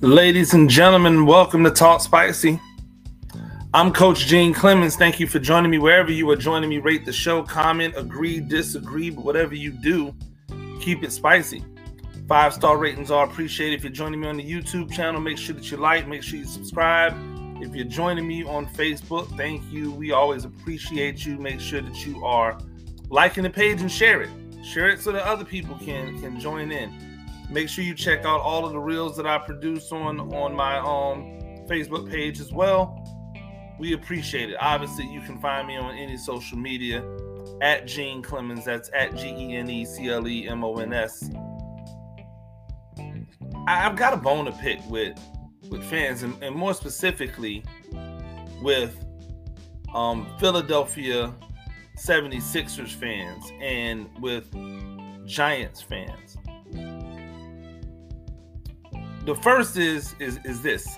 Ladies and gentlemen, welcome to Talk Spicy. I'm Coach Gene Clemons. Thank you for joining me wherever you are joining me. Rate the show, comment, agree, disagree, but whatever you do, keep it spicy. Five star ratings are appreciated. If you're joining me on the YouTube channel, make sure that you like, make sure you subscribe. If you're joining me on Facebook, thank you. We always appreciate you. Make sure that you are liking the page and share it. Share it so that other people can can join in. Make sure you check out all of the reels that I produce on on my um Facebook page as well. We appreciate it. Obviously, you can find me on any social media at Gene Clemons. That's at G E N E C L E M O N S. I've got a bone to pick with with fans, and, and more specifically with um, Philadelphia 76ers fans and with Giants fans the first is is is this.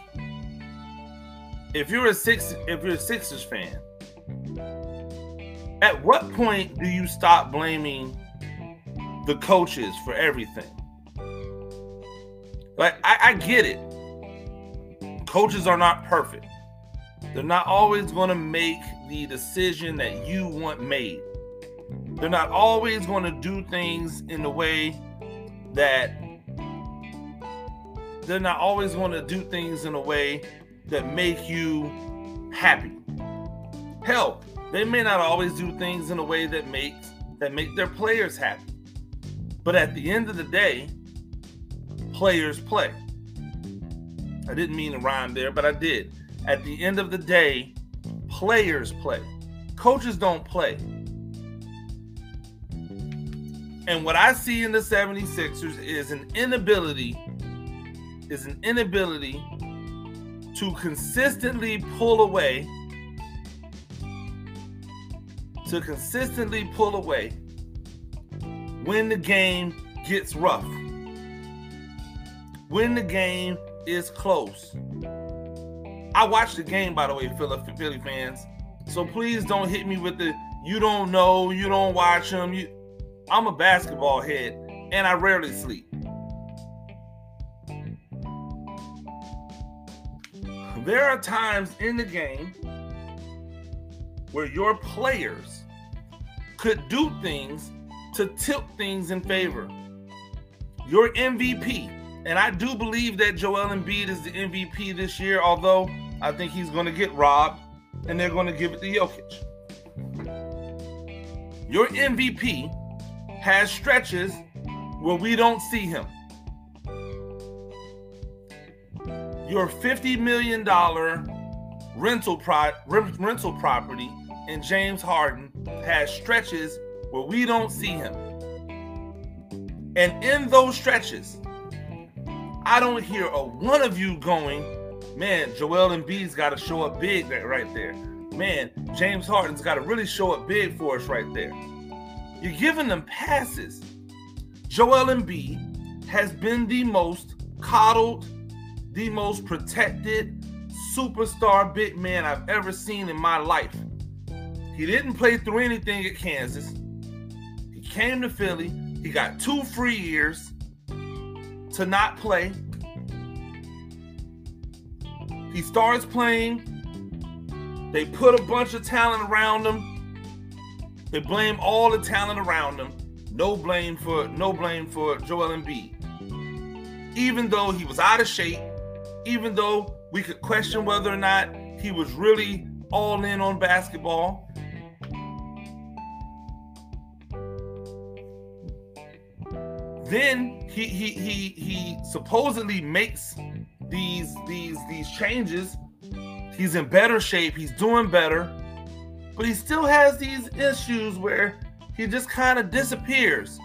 If you're a six if you're a Sixers fan, at what point do you stop blaming the coaches for everything? Like I, I get it. Coaches are not perfect. They're not always going to make the decision that you want made. They're not always going to do things in the way that they're not always going to do things in a way that make you happy. Hell, they may not always do things in a way that makes that make their players happy. But at the end of the day, players play. I didn't mean to rhyme there, but I did. At the end of the day, players play. Coaches don't play. And what I see in the 76ers is an inability is an inability to consistently pull away to consistently pull away when the game gets rough when the game is close. I watched the game by the way philly fans so please don't hit me with the you don't know you don't watch them you i'm a basketball head and i rarely sleep There are times in the game where your players could do things to tilt things in favor. Your MVP, and I do believe that Joel Embiid is the MVP this year, although I think he's going to get robbed and they're going to give it to Jokic. Your MVP has stretches where we don't see him. Your $50 million rental pro- rental property in James Harden has stretches where we don't see him. And in those stretches, I don't hear a one of you going, man, Joel Embiid's got to show up big right there. Man, James Harden's got to really show up big for us right there. You're giving them passes. Joel Embiid has been the most coddled, the most protected superstar big man I've ever seen in my life. He didn't play through anything at Kansas. He came to Philly. He got two free years to not play. He starts playing. They put a bunch of talent around him. They blame all the talent around him. No blame for no blame for Joel Embiid. Even though he was out of shape, even though we could question whether or not he was really all in on basketball. Then he he he he supposedly makes these these these changes. He's in better shape. He's doing better, but he still has these issues where he just kind of disappears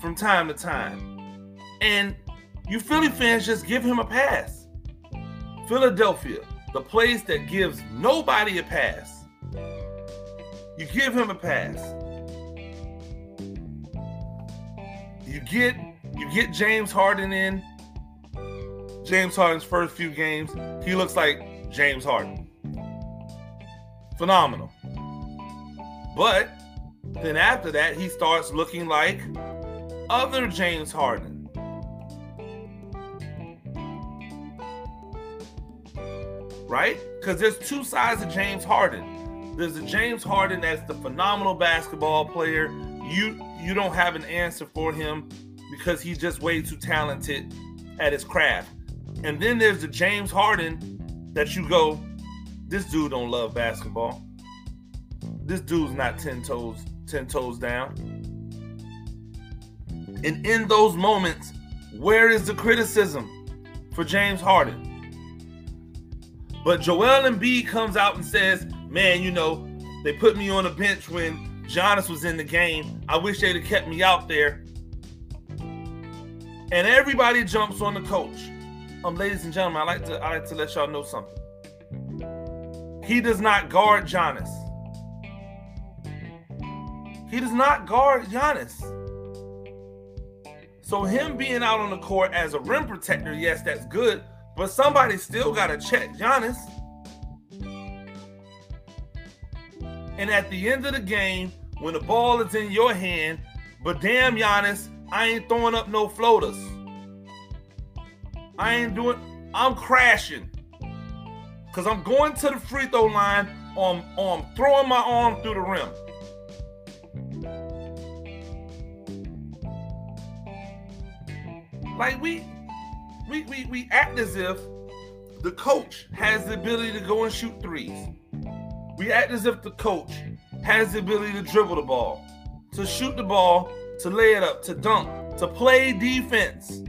from time to time. And you Philly fans just give him a pass. Philadelphia, the place that gives nobody a pass. You give him a pass. You get you get James Harden in. James Harden's first few games, he looks like James Harden. Phenomenal. But then after that, he starts looking like other James Harden. Right? Because there's two sides of James Harden. There's a James Harden that's the phenomenal basketball player. You you don't have an answer for him because he's just way too talented at his craft. And then there's the James Harden that you go, this dude don't love basketball. This dude's not 10 toes, 10 toes down. And in those moments, where is the criticism for James Harden? But Joel Embiid comes out and says, Man, you know, they put me on the bench when Giannis was in the game. I wish they'd have kept me out there. And everybody jumps on the coach. Um, ladies and gentlemen, I like to I like to let y'all know something. He does not guard Giannis. He does not guard Giannis. So him being out on the court as a rim protector, yes, that's good. But somebody still got to check Giannis. And at the end of the game, when the ball is in your hand, but damn Giannis, I ain't throwing up no floaters. I ain't doing, I'm crashing. Cause I'm going to the free throw line on, on throwing my arm through the rim. Like we we, we, we act as if the coach has the ability to go and shoot threes. We act as if the coach has the ability to dribble the ball, to shoot the ball, to lay it up, to dunk, to play defense.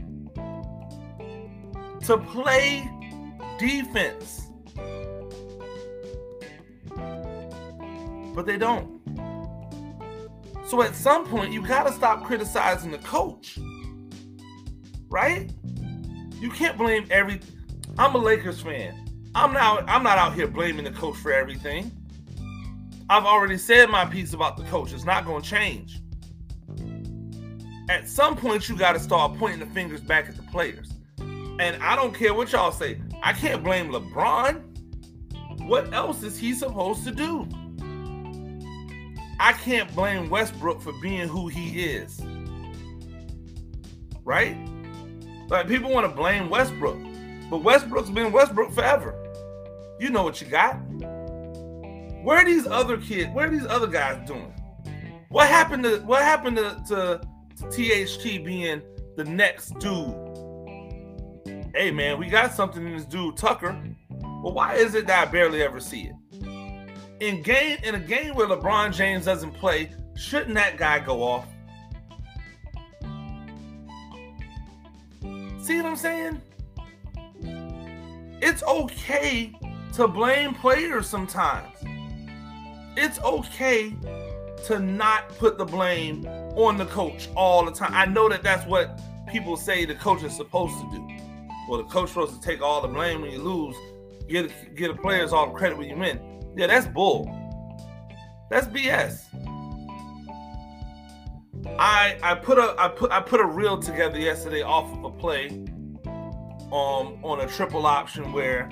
To play defense. But they don't. So at some point, you got to stop criticizing the coach. Right? You can't blame every. I'm a Lakers fan. I'm not. I'm not out here blaming the coach for everything. I've already said my piece about the coach. It's not going to change. At some point, you got to start pointing the fingers back at the players. And I don't care what y'all say. I can't blame LeBron. What else is he supposed to do? I can't blame Westbrook for being who he is. Right? Like people want to blame Westbrook, but Westbrook's been Westbrook forever. You know what you got. Where are these other kids? Where are these other guys doing? What happened to what happened to, to, to THT being the next dude? Hey man, we got something in this dude Tucker. Well, why is it that I barely ever see it? In game in a game where LeBron James doesn't play, shouldn't that guy go off? See what I'm saying? It's okay to blame players sometimes. It's okay to not put the blame on the coach all the time. I know that that's what people say the coach is supposed to do. Well, the coach supposed to take all the blame when you lose, get get the players all the credit when you win. Yeah, that's bull. That's BS. I I put a I put I put a reel together yesterday off of a play um on a triple option where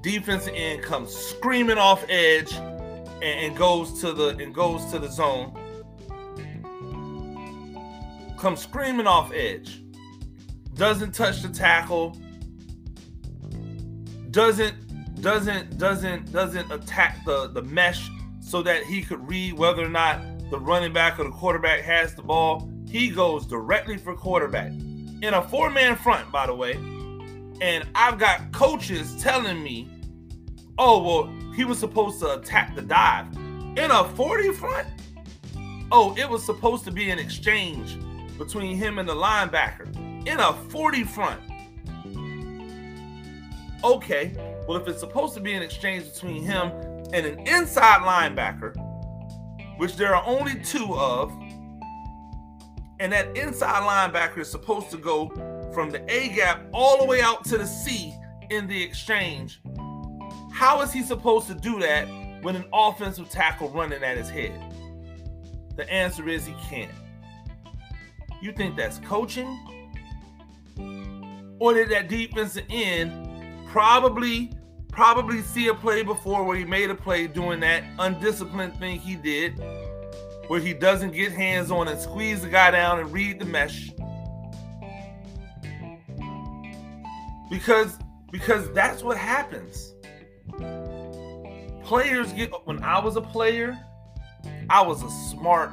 defensive end comes screaming off edge and, and goes to the and goes to the zone. Comes screaming off edge. Doesn't touch the tackle. Doesn't doesn't doesn't doesn't attack the the mesh so that he could read whether or not the running back or the quarterback has the ball, he goes directly for quarterback in a four man front, by the way. And I've got coaches telling me, oh, well, he was supposed to attack the dive in a 40 front. Oh, it was supposed to be an exchange between him and the linebacker in a 40 front. Okay, well, if it's supposed to be an exchange between him and an inside linebacker, which there are only two of. And that inside linebacker is supposed to go from the A gap all the way out to the C in the exchange. How is he supposed to do that when an offensive tackle running at his head? The answer is he can't. You think that's coaching? Or did that defensive end probably probably see a play before where he made a play doing that undisciplined thing he did, where he doesn't get hands on and squeeze the guy down and read the mesh. Because because that's what happens. Players get when I was a player, I was a smart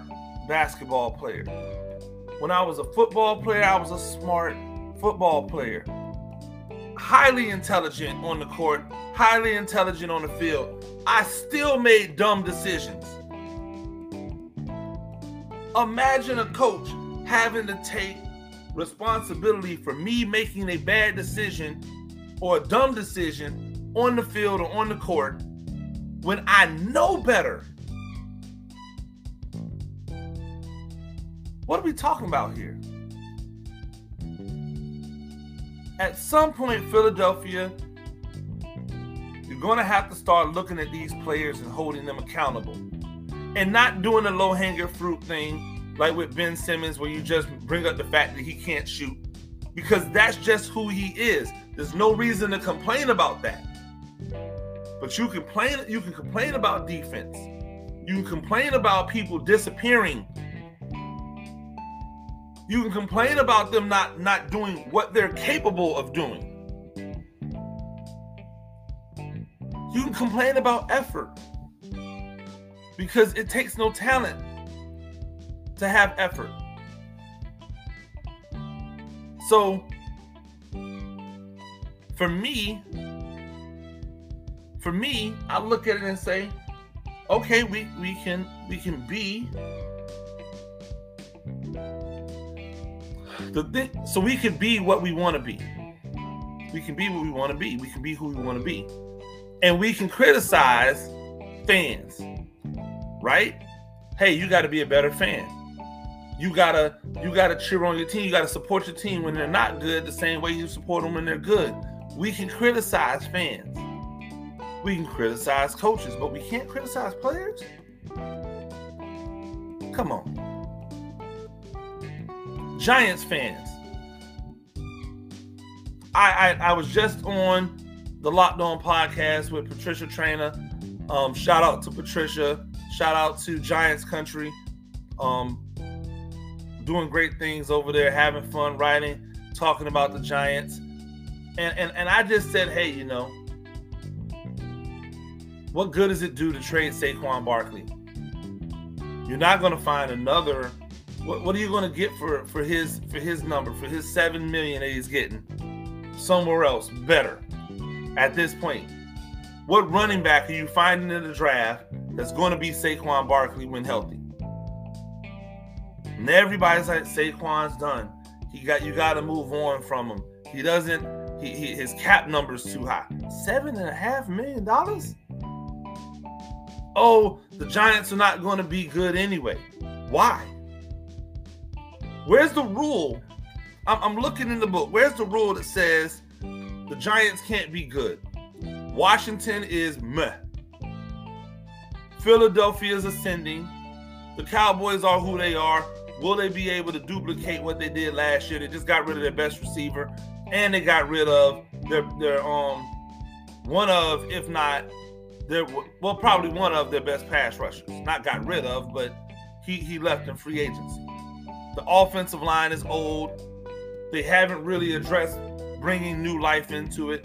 basketball player. When I was a football player, I was a smart football player. Highly intelligent on the court, highly intelligent on the field. I still made dumb decisions. Imagine a coach having to take responsibility for me making a bad decision or a dumb decision on the field or on the court when I know better. What are we talking about here? At some point, Philadelphia, you're going to have to start looking at these players and holding them accountable and not doing the low hanging fruit thing like with Ben Simmons, where you just bring up the fact that he can't shoot because that's just who he is. There's no reason to complain about that. But you complain, you can complain about defense. You can complain about people disappearing. You can complain about them not not doing what they're capable of doing. You can complain about effort because it takes no talent to have effort. So for me, for me, I look at it and say, okay, we we can we can be the so we can be what we want to be. We can be what we want to be. We can be who we want to be. And we can criticize fans. Right? Hey, you got to be a better fan. You gotta you gotta cheer on your team. You gotta support your team when they're not good, the same way you support them when they're good. We can criticize fans. We can criticize coaches, but we can't criticize players. Come on. Giants fans. I, I, I was just on the Locked On podcast with Patricia Traina. Um, shout out to Patricia. Shout out to Giants Country. Um, doing great things over there, having fun, writing, talking about the Giants. And, and, and I just said, hey, you know, what good does it do to trade Saquon Barkley? You're not going to find another. What, what are you going to get for for his for his number for his seven million that he's getting somewhere else better? At this point, what running back are you finding in the draft that's going to be Saquon Barkley when healthy? And everybody's like Saquon's done. He got you got to move on from him. He doesn't. He, he his cap number's too high. Seven and a half million dollars. Oh, the Giants are not going to be good anyway. Why? Where's the rule? I'm, I'm looking in the book. Where's the rule that says the Giants can't be good? Washington is meh. Philadelphia is ascending. The Cowboys are who they are. Will they be able to duplicate what they did last year? They just got rid of their best receiver, and they got rid of their their um one of, if not their well, probably one of their best pass rushers. Not got rid of, but he he left in free agency. The offensive line is old. They haven't really addressed bringing new life into it.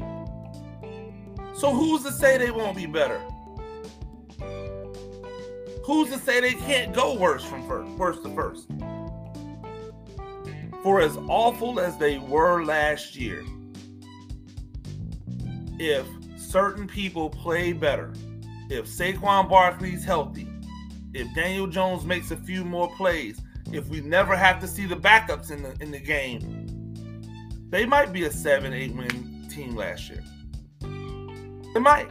So who's to say they won't be better? Who's to say they can't go worse from first, worst to first? For as awful as they were last year, if certain people play better, if Saquon Barkley's healthy, if Daniel Jones makes a few more plays, if we never have to see the backups in the in the game, they might be a seven, eight win team last year. They might.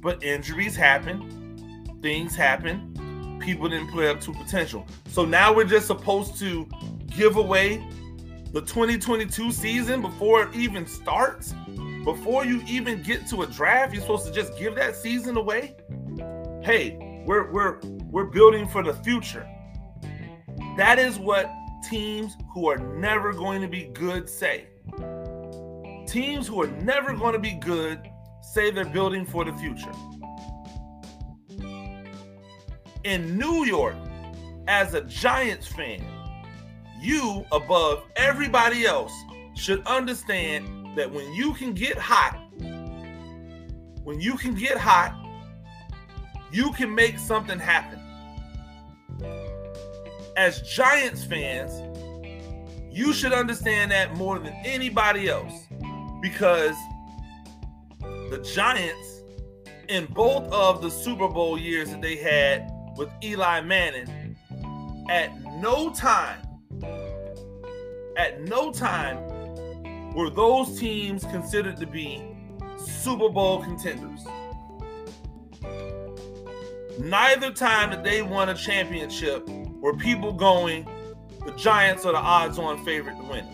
But injuries happen, things happen, people didn't play up to potential. So now we're just supposed to give away the 2022 season before it even starts. Before you even get to a draft, you're supposed to just give that season away. Hey, we're we're we're building for the future. That is what teams who are never going to be good say. Teams who are never going to be good say they're building for the future. In New York, as a Giants fan, you above everybody else should understand that when you can get hot, when you can get hot, you can make something happen. As Giants fans, you should understand that more than anybody else because the Giants, in both of the Super Bowl years that they had with Eli Manning, at no time, at no time were those teams considered to be Super Bowl contenders. Neither time that they won a championship were people going, the Giants are the odds on favorite to win.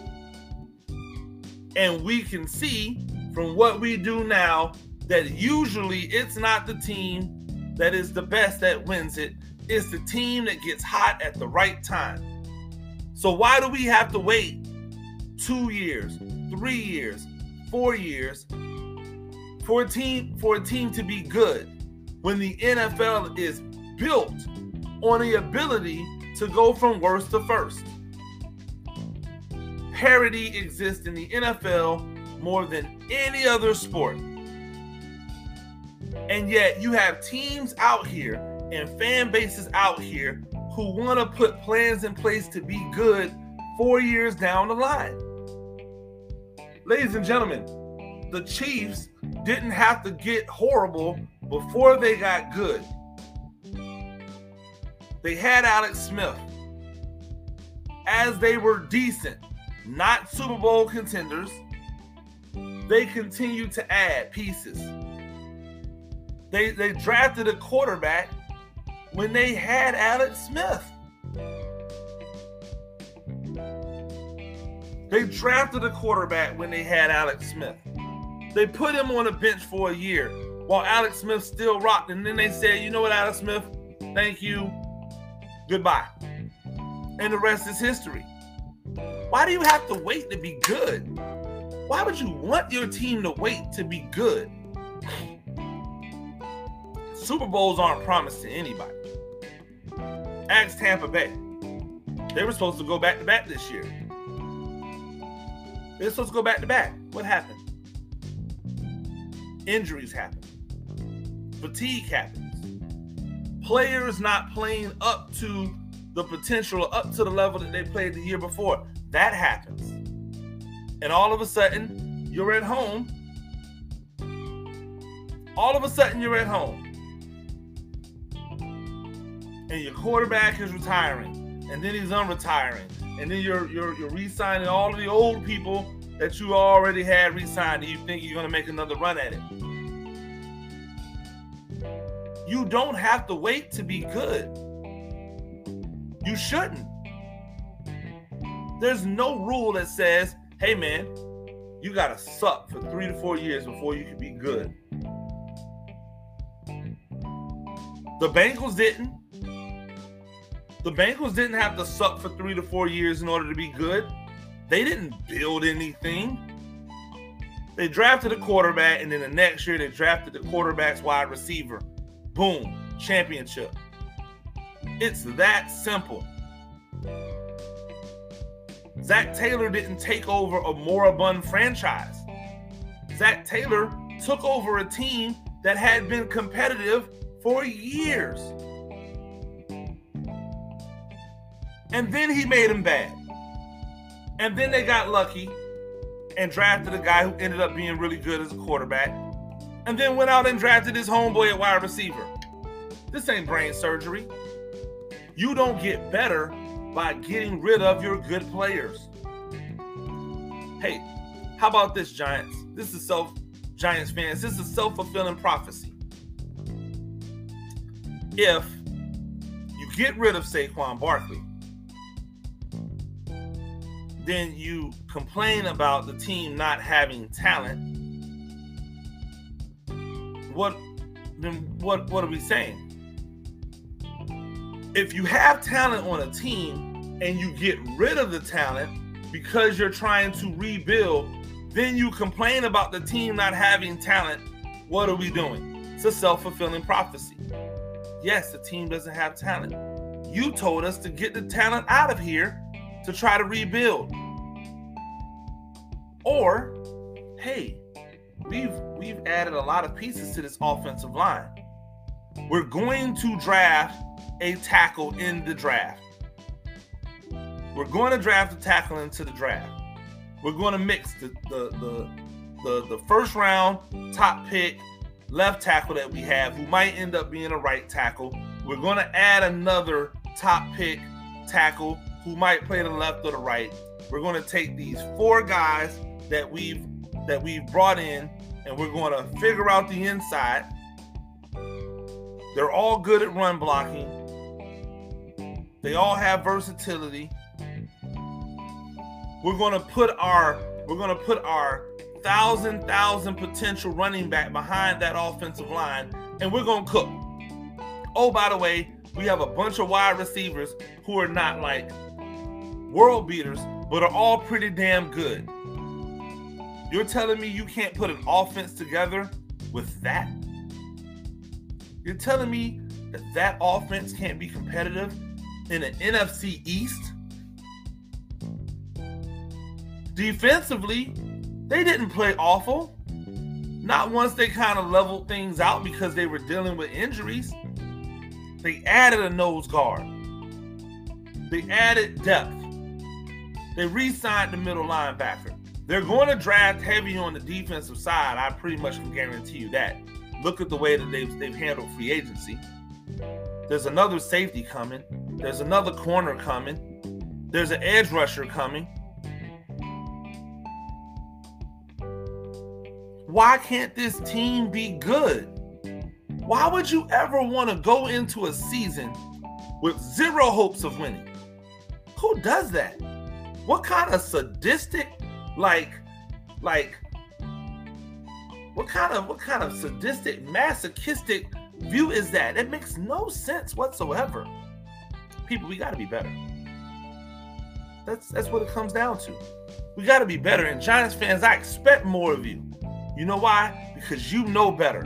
And we can see from what we do now that usually it's not the team that is the best that wins it, it's the team that gets hot at the right time. So why do we have to wait two years, three years, four years for a team for a team to be good when the NFL is built on the ability to go from worst to first. Parity exists in the NFL more than any other sport. And yet you have teams out here and fan bases out here who want to put plans in place to be good four years down the line. Ladies and gentlemen, the Chiefs didn't have to get horrible before they got good. They had Alex Smith as they were decent, not Super Bowl contenders. They continued to add pieces. They they drafted a quarterback when they had Alex Smith. They drafted a quarterback when they had Alex Smith. They put him on a bench for a year while Alex Smith still rocked. And then they said, you know what, Alex Smith, thank you, goodbye. And the rest is history. Why do you have to wait to be good? Why would you want your team to wait to be good? Super Bowls aren't promised to anybody. Ask Tampa Bay. They were supposed to go back to back this year. They're supposed to go back to back. What happened? Injuries happen. Fatigue happens. Players not playing up to the potential, up to the level that they played the year before. That happens. And all of a sudden, you're at home. All of a sudden, you're at home and your quarterback is retiring, and then he's unretiring, and then you're you're you're re-signing all of the old people that you already had re-signed, and you think you're gonna make another run at it. You don't have to wait to be good. You shouldn't. There's no rule that says, hey man, you gotta suck for three to four years before you can be good. The Bengals didn't. The Bengals didn't have to suck for three to four years in order to be good. They didn't build anything. They drafted a quarterback, and then the next year they drafted the quarterback's wide receiver. Boom, championship. It's that simple. Zac Taylor didn't take over a moribund franchise. Zac Taylor took over a team that had been competitive for years. And then he made him bad. And then they got lucky and drafted a guy who ended up being really good as a quarterback. And then went out and drafted his homeboy at wide receiver. This ain't brain surgery. You don't get better by getting rid of your good players. Hey, how about this, Giants? This is self Giants fans. This is a self-fulfilling prophecy. If you get rid of Saquon Barkley, then you complain about the team not having talent. What then what what are we saying? If you have talent on a team and you get rid of the talent because you're trying to rebuild, then you complain about the team not having talent. What are we doing? It's a self-fulfilling prophecy. Yes, the team doesn't have talent. You told us to get the talent out of here to try to rebuild. Or, hey, we've we've added a lot of pieces to this offensive line. We're going to draft a tackle in the draft. We're going to draft a tackle into the draft. We're going to mix the the the the, the first round top pick left tackle that we have, who might end up being a right tackle. We're going to add another top pick tackle who might play the left or the right. We're going to take these four guys that we've that we've brought in, and we're going to figure out the inside. They're all good at run blocking. They all have versatility. We're going to put our we're going to put our thousand thousand potential running back behind that offensive line, and we're going to cook. Oh, by the way, we have a bunch of wide receivers who are not like world beaters, but are all pretty damn good. You're telling me you can't put an offense together with that? You're telling me that that offense can't be competitive in an NFC East? Defensively, they didn't play awful. Not once they kind of leveled things out because they were dealing with injuries. They added a nose guard. They added depth. They re-signed the middle linebacker. They're going to draft heavy on the defensive side. I pretty much can guarantee you that. Look at the way that they've, they've handled free agency. There's another safety coming. There's another corner coming. There's an edge rusher coming. Why can't this team be good? Why would you ever want to go into a season with zero hopes of winning? Who does that? What kind of sadistic, like, like, what kind of what kind of sadistic, masochistic view is that? It makes no sense whatsoever. People, we got to be better. That's that's what it comes down to. We got to be better. And Giants fans, I expect more of you. You know why? Because you know better.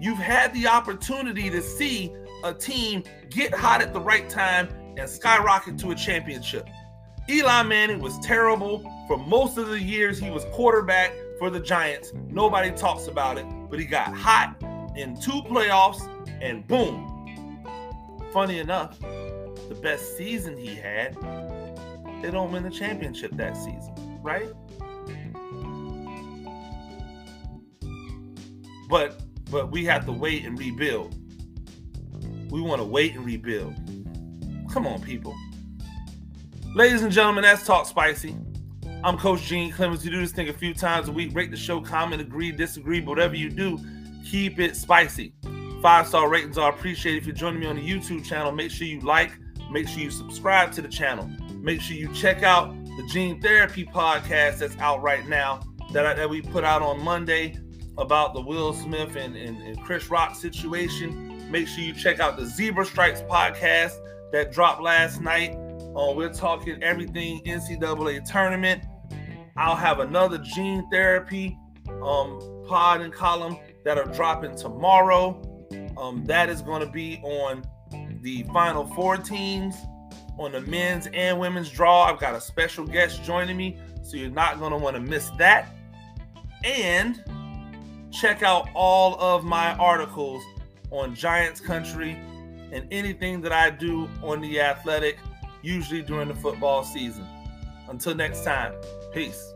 You've had the opportunity to see a team get hot at the right time and skyrocket to a championship. Eli Manning was terrible for most of the years he was quarterback for the Giants. Nobody talks about it, but he got hot in two playoffs and boom. Funny enough, the best season he had, they don't win the championship that season, right? But but we have to wait and rebuild. We want to wait and rebuild. Come on, people. Ladies and gentlemen, that's Talk Spicy. I'm Coach Gene Clemons. You do this thing a few times a week. Rate the show, comment, agree, disagree, but whatever you do, keep it spicy. Five star ratings are appreciated. If you're joining me on the YouTube channel, make sure you like, make sure you subscribe to the channel. Make sure you check out the Gene Therapy podcast that's out right now that, I, that we put out on Monday about the Will Smith and, and, and Chris Rock situation. Make sure you check out the Zebra Stripes podcast that dropped last night. Uh, we're talking everything NCAA tournament. I'll have another gene therapy um, pod and column that are dropping tomorrow. Um, that is going to be on the final four teams on the men's and women's draw. I've got a special guest joining me, so you're not going to want to miss that. And check out all of my articles on Giants Country and anything that I do on the athletic, usually during the football season. Until next time, peace.